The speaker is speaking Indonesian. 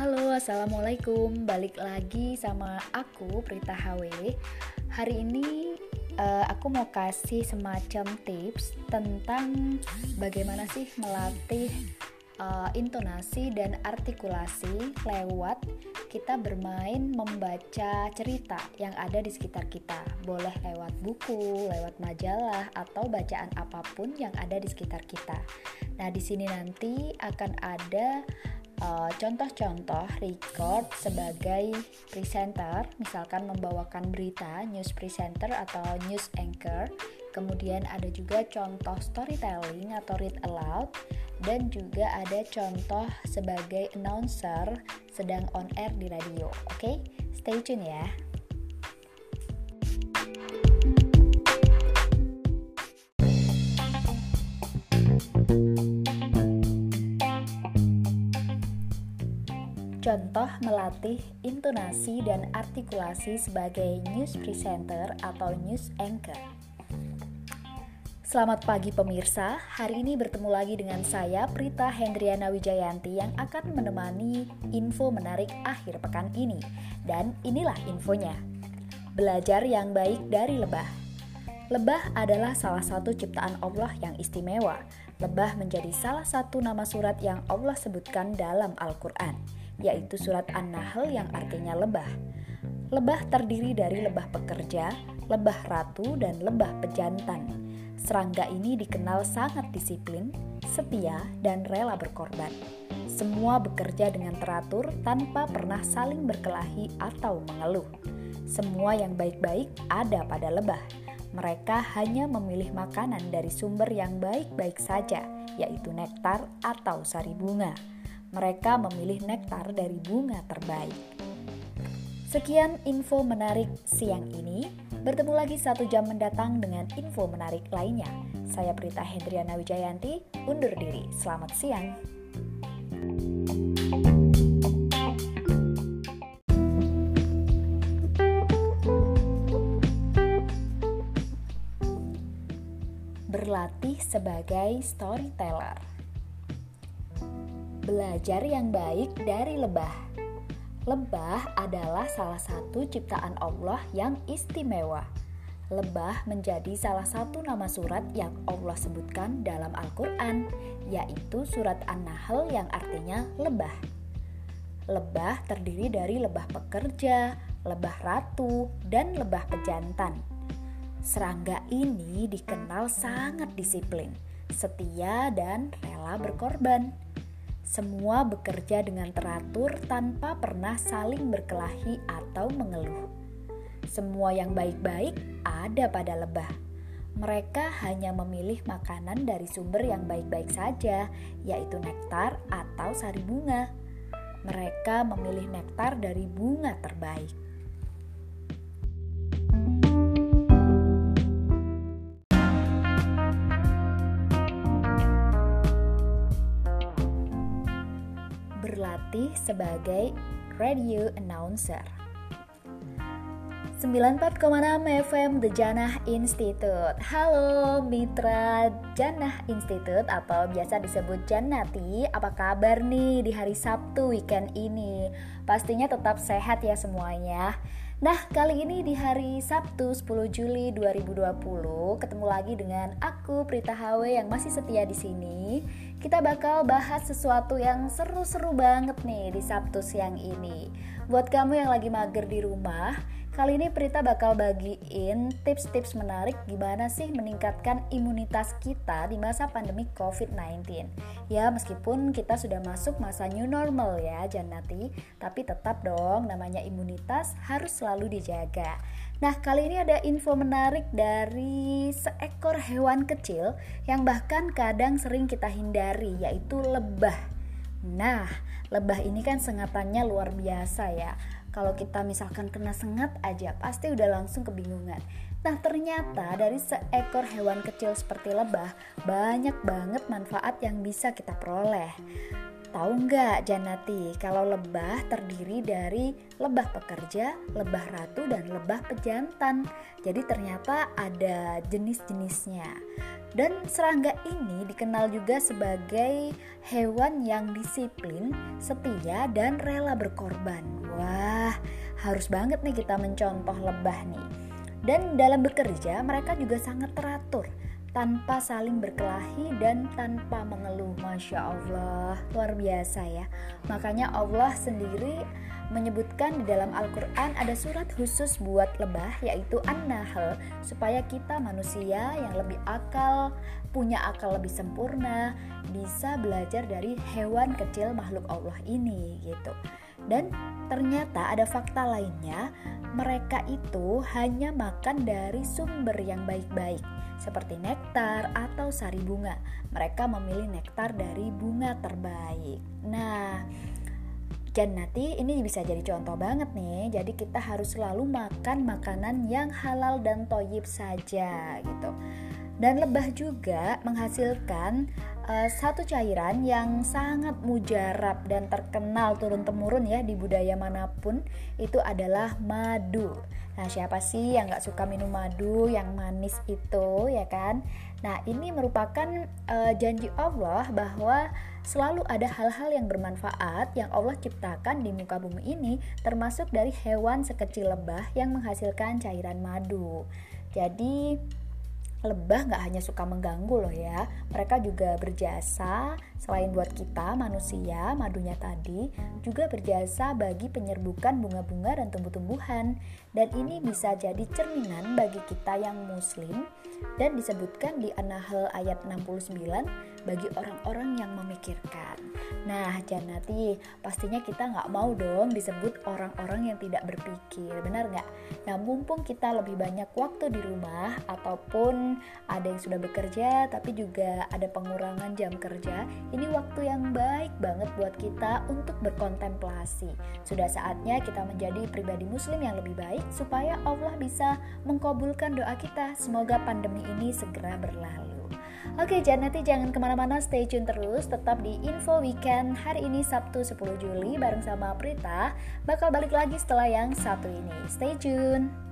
Halo, assalamualaikum. Balik lagi sama aku Prita HW. Hari ini uh, aku mau kasih semacam tips tentang bagaimana sih melatih uh, intonasi dan artikulasi lewat kita bermain membaca cerita yang ada di sekitar kita. Boleh lewat buku, lewat majalah, atau bacaan apa pun yang ada di sekitar kita. Nah, di sini nanti akan ada Eh, contoh-contoh record sebagai presenter, misalkan membawakan berita, news presenter atau news anchor. Kemudian ada juga contoh storytelling atau read aloud dan juga ada contoh sebagai announcer sedang on air di radio. Oke, okay? stay tune ya. Contoh melatih intonasi dan artikulasi sebagai news presenter atau news anchor. Selamat pagi pemirsa, hari ini bertemu lagi dengan saya Prita Hendriana Wijayanti yang akan menemani info menarik akhir pekan ini. Dan inilah infonya. Belajar yang baik dari lebah. Lebah adalah salah satu ciptaan Allah yang istimewa. Lebah menjadi salah satu nama surat yang Allah sebutkan dalam Al-Quran yaitu surat An-Nahl yang artinya lebah. Lebah terdiri dari lebah pekerja, lebah ratu, dan lebah pejantan. Serangga ini dikenal sangat disiplin, setia, dan rela berkorban. Semua bekerja dengan teratur tanpa pernah saling berkelahi atau mengeluh. Semua yang baik-baik ada pada lebah. Mereka hanya memilih makanan dari sumber yang baik-baik saja, yaitu nektar atau sari bunga mereka memilih nektar dari bunga terbaik. Sekian info menarik siang ini. Bertemu lagi satu jam mendatang dengan info menarik lainnya. Saya Prita Hendriana Wijayanti, undur diri. Selamat siang. Berlatih sebagai storyteller. Belajar yang baik dari lebah. Lebah adalah salah satu ciptaan Allah yang istimewa. Lebah menjadi salah satu nama surat yang Allah sebutkan dalam Al-Quran, yaitu surat An-Nahl yang artinya lebah. Lebah terdiri dari lebah pekerja, lebah ratu, dan lebah pejantan. Serangga ini dikenal sangat disiplin, setia, dan rela berkorban. Semua bekerja dengan teratur tanpa pernah saling berkelahi atau mengeluh. Semua yang baik-baik ada pada lebah. Mereka hanya memilih makanan dari sumber yang baik-baik saja, yaitu nektar atau sari bunga. Mereka memilih nektar dari bunga terbaik. Berlatih sebagai radio announcer. 94,6 FM The Janah Institute Halo Mitra Janah Institute atau biasa disebut Janati Apa kabar nih di hari Sabtu weekend ini? Pastinya tetap sehat ya semuanya Nah, kali ini di hari Sabtu 10 Juli 2020 ketemu lagi dengan aku Prita HW yang masih setia di sini. Kita bakal bahas sesuatu yang seru-seru banget nih di Sabtu siang ini. Buat kamu yang lagi mager di rumah, Kali ini Prita bakal bagiin tips-tips menarik gimana sih meningkatkan imunitas kita di masa pandemi COVID-19. Ya, meskipun kita sudah masuk masa new normal ya, Janati, tapi tetap dong namanya imunitas harus selalu dijaga. Nah, kali ini ada info menarik dari seekor hewan kecil yang bahkan kadang sering kita hindari, yaitu lebah. Nah, lebah ini kan sengatannya luar biasa ya kalau kita misalkan kena sengat aja pasti udah langsung kebingungan. Nah ternyata dari seekor hewan kecil seperti lebah banyak banget manfaat yang bisa kita peroleh. Tahu nggak Janati kalau lebah terdiri dari lebah pekerja, lebah ratu, dan lebah pejantan. Jadi ternyata ada jenis-jenisnya. Dan serangga ini dikenal juga sebagai hewan yang disiplin, setia, dan rela berkorban. Wah, harus banget nih kita mencontoh lebah nih. Dan dalam bekerja mereka juga sangat teratur tanpa saling berkelahi dan tanpa mengeluh. Masya Allah, luar biasa ya. Makanya Allah sendiri menyebutkan di dalam Al-Quran ada surat khusus buat lebah yaitu An-Nahl supaya kita manusia yang lebih akal, punya akal lebih sempurna bisa belajar dari hewan kecil makhluk Allah ini gitu. Dan ternyata ada fakta lainnya, mereka itu hanya makan dari sumber yang baik-baik seperti nektar atau sari bunga. Mereka memilih nektar dari bunga terbaik. Nah, Jannati ini bisa jadi contoh banget nih. Jadi kita harus selalu makan makanan yang halal dan toyib saja gitu. Dan lebah juga menghasilkan uh, satu cairan yang sangat mujarab dan terkenal turun temurun ya di budaya mana pun itu adalah madu. Nah, siapa sih yang nggak suka minum madu yang manis itu, ya kan? Nah, ini merupakan uh, janji Allah bahwa selalu ada hal-hal yang bermanfaat yang Allah ciptakan di muka bumi ini, termasuk dari hewan sekecil lebah yang menghasilkan cairan madu. Jadi, lebah nggak hanya suka mengganggu loh ya. Mereka juga berjasa selain buat kita manusia madunya tadi juga berjasa bagi penyerbukan bunga-bunga dan tumbuh-tumbuhan. Dan ini bisa jadi cerminan bagi kita yang muslim dan disebutkan di An-Nahl ayat 69 bagi orang-orang yang memikirkan. Nah, Janati, pastinya kita nggak mau dong disebut orang-orang yang tidak berpikir, benar nggak? Nah, mumpung kita lebih banyak waktu di rumah ataupun ada yang sudah bekerja tapi juga ada pengurangan jam kerja, ini waktu yang baik banget buat kita untuk berkontemplasi. Sudah saatnya kita menjadi pribadi muslim yang lebih baik supaya Allah bisa mengkabulkan doa kita. Semoga pandemi ini segera berlalu. Oke, Janati jangan ke mana-mana, stay tune terus, tetap di Info Weekend hari ini Sabtu 10 Juli bareng sama Prita, bakal balik lagi setelah yang satu ini. Stay tune.